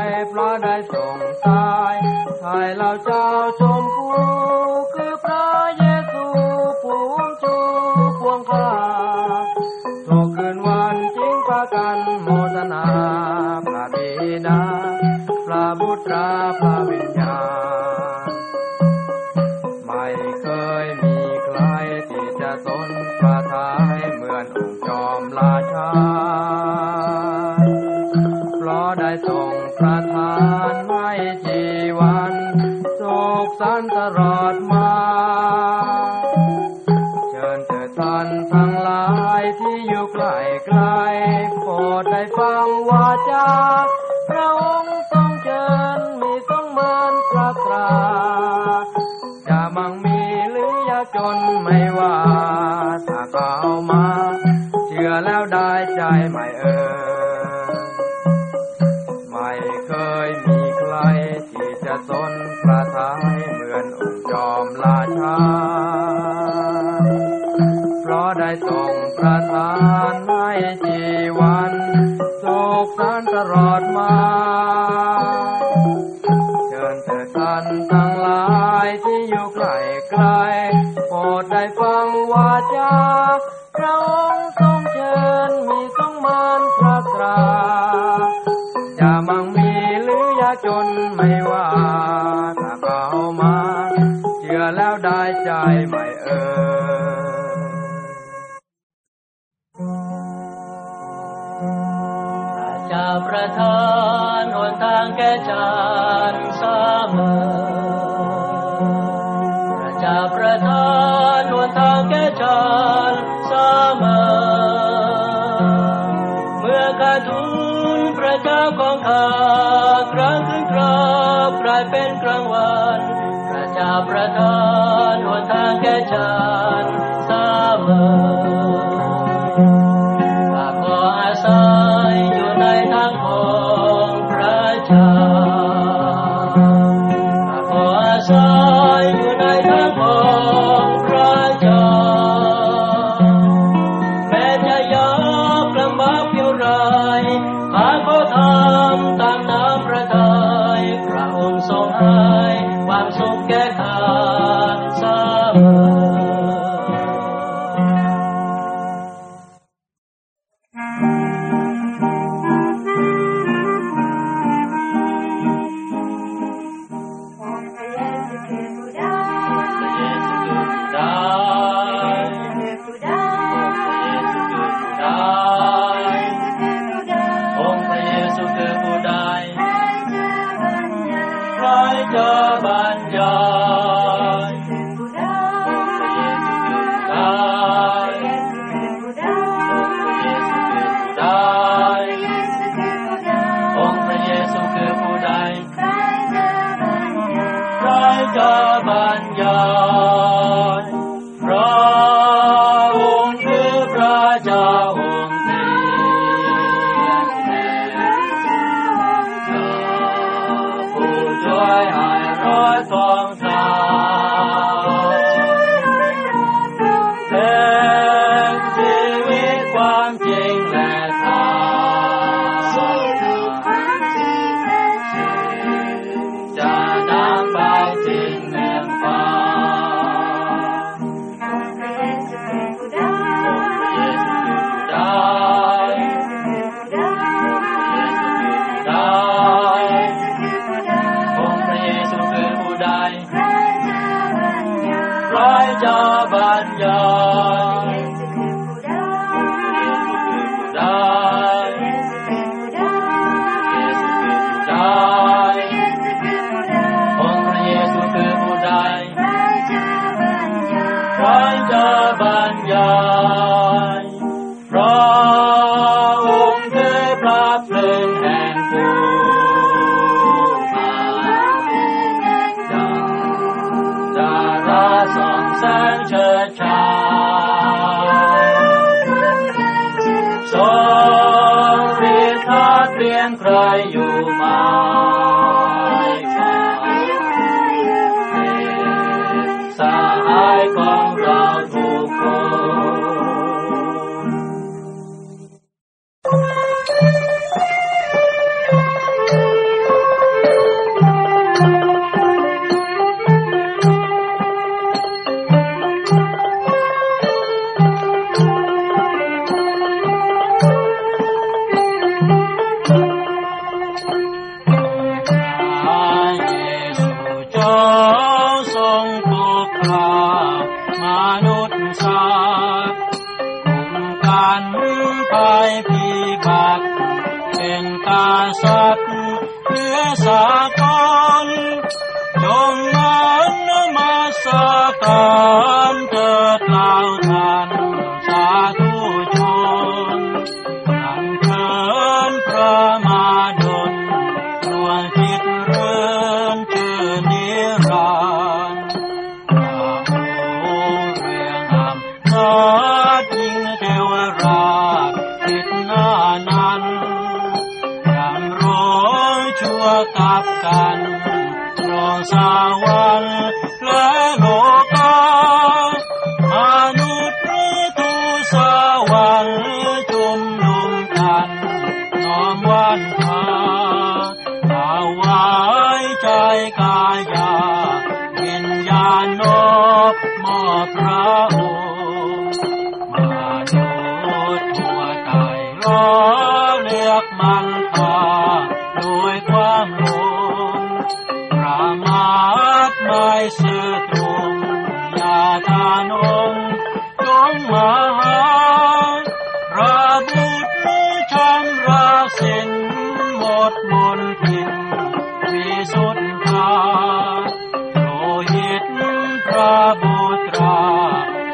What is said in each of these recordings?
นใจเพราะได้ส่งสายไทยเราเจ้า ลอดมา เชิญเถิดท่านทั้งหลายที่อยู่ใกล้ไกลโปรดได้ฟังวาจาพระองค์ทรงเชิญมีทรงเมินพระคราจะมั่งมีหรือยากจนไม่ว่าถ้าเขามา เชื่อแล้วได้ใจไม่เออ จะสนประทายเหมือนองค์จอมราชา เพราะได้ทรงประทานให้ชีวันสุขสันตลอดมา เชิญเถิดท่านทั้งหลายที่อยู่ใกลไกลโปรดได้ฟังวาจา ได้ใจไม่เออจะประทานหนทางแก่ฉันเสมอพระเจ้าประทานหนทางแก่ฉันเสมอ เมื่อขาดทุนพระเจ้าของข้าครั้งขึ้นครอบกลายเป็นกลางวัน ประทานหนทางแก่ฉันเสมอข้าขออาศัยอยู่ในทางของพระเจ้าข้าขออาศัยอยู่ใน กายาวิญญาณนบมอพระองค์มนุษย์หัวใจร้อเรียกมันตาด้วยความหลงประมาทไม่ซื่อตรงอยาทานองค์จงมา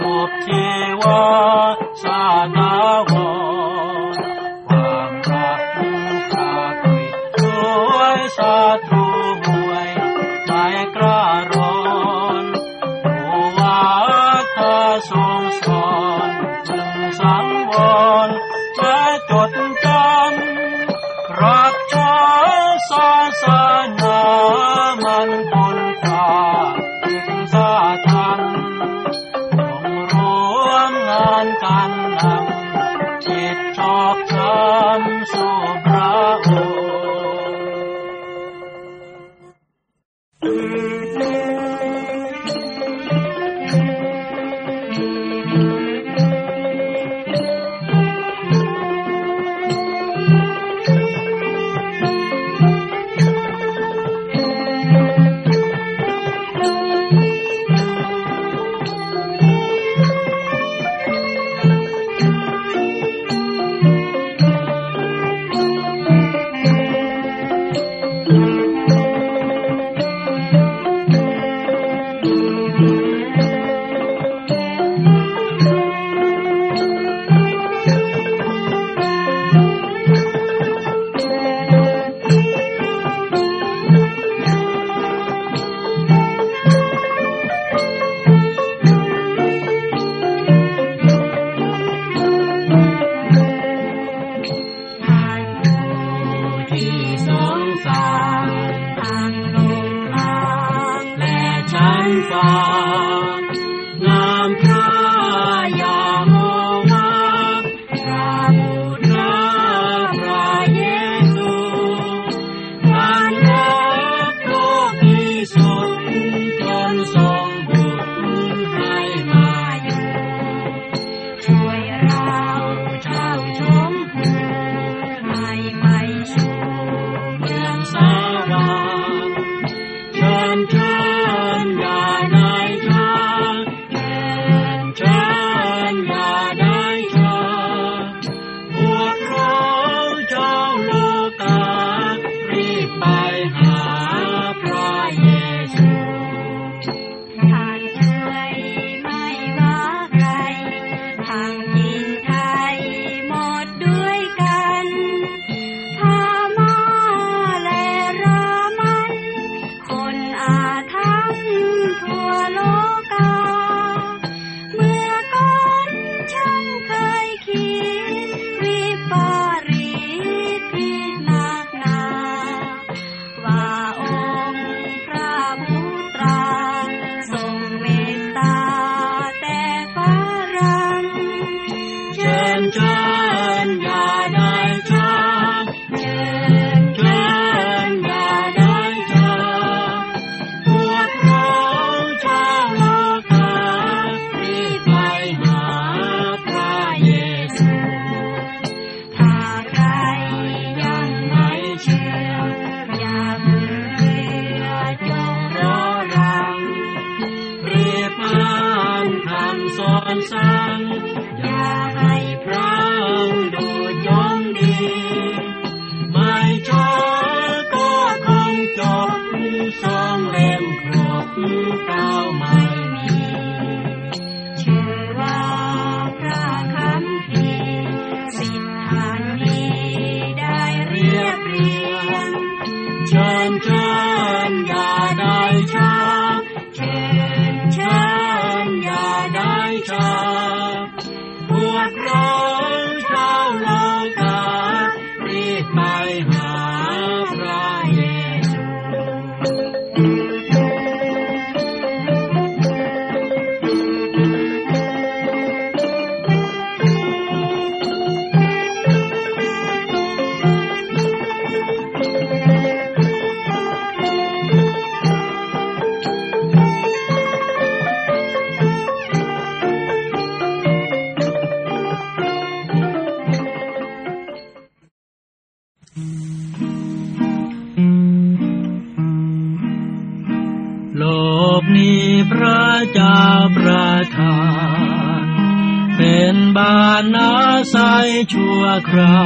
我知我煞那。Talk some. 远方。I'm sorry. นี้พระเจ้าประทาน เป็นบานาใสชั่วครา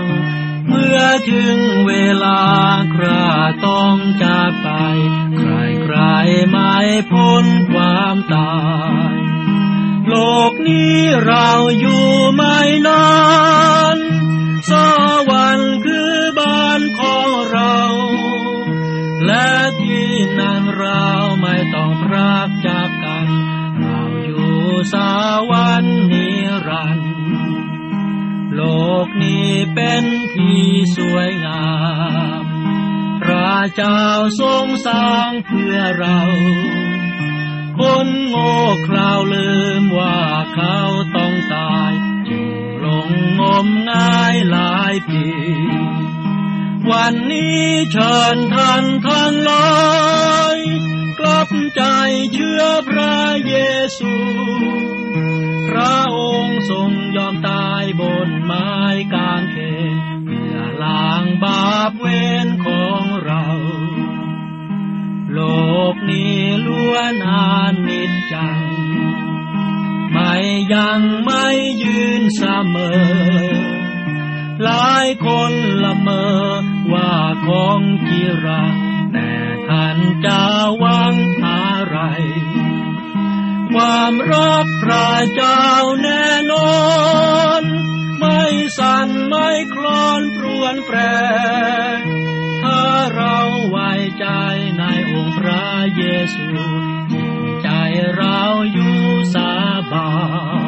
ว เมื่อถึงเวลาคราต้องจากไป ใครใครไม่พ้นความตาย โลกนี้เราอยู่ไม่นานสวรรค์ อยู่สวรรค์นิรันดร์โลกนี้เป็นที่สวยงาม พระเจ้าทรงสร้างเพื่อเรา คนโง่คราวลืมว่าเขาต้องตายจึงลงงมง่ายหลายปีวันนี้เชิญท่านทั้งหลายกลับ ใจเชื่อพระเยซู พระองค์ทรงยอมตายบนไม้กางเขนเพื่อล้างบาปเวรของเรา โลกนี้ล้วนอานิจจัง ไม่ยังไม่ยืนเสมอ หลายคนละเมอว่าของกีรังแต่ท่านจะวัง ความรักพระเจ้าแน่นอน ไม่สั่นไม่คลอนปรวนแปร ถ้าเราไว้ใจในองค์พระเยซู ใจเราอยู่สาบาน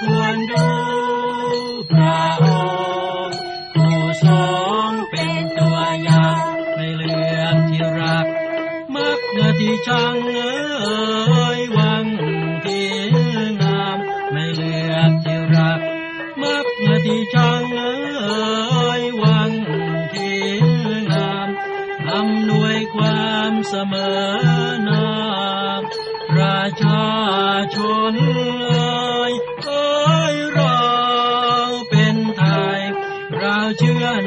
ควรดูพระอผู้ทรงเป็นตัวยางในเรื่องที่รักมักนื้ที่ชัง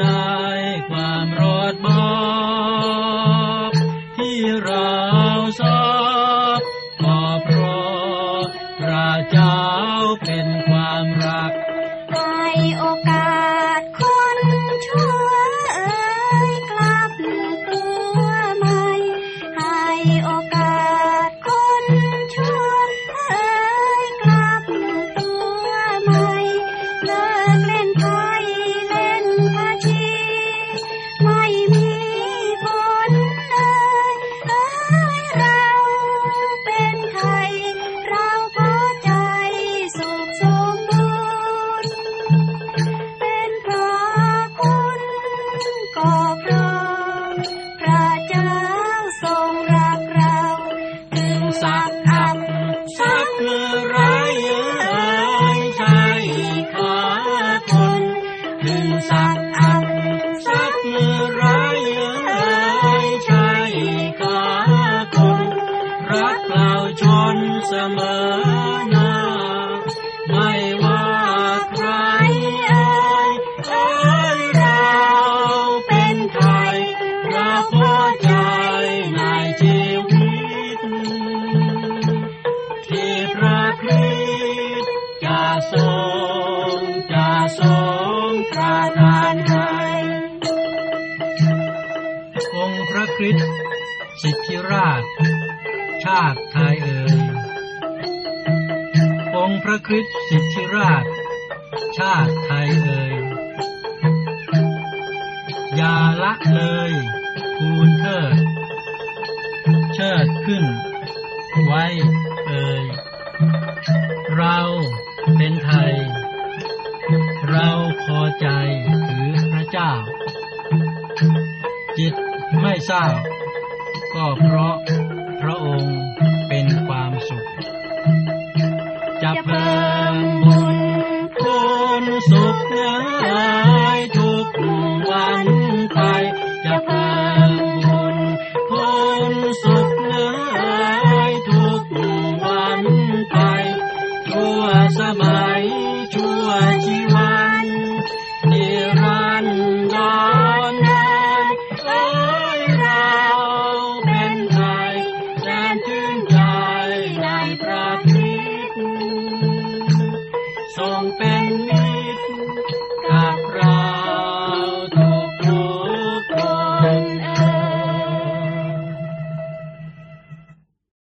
Krishna. ริสสิทธิราช ชาติไทยเอ่ยอย่าละเลยคูณเทิด เชิดขึ้น ไว้เอ่ยเราเป็นไทย เราพอใจถือพระเจ้า จิตไม่เศร้าก็เพราะพระองค์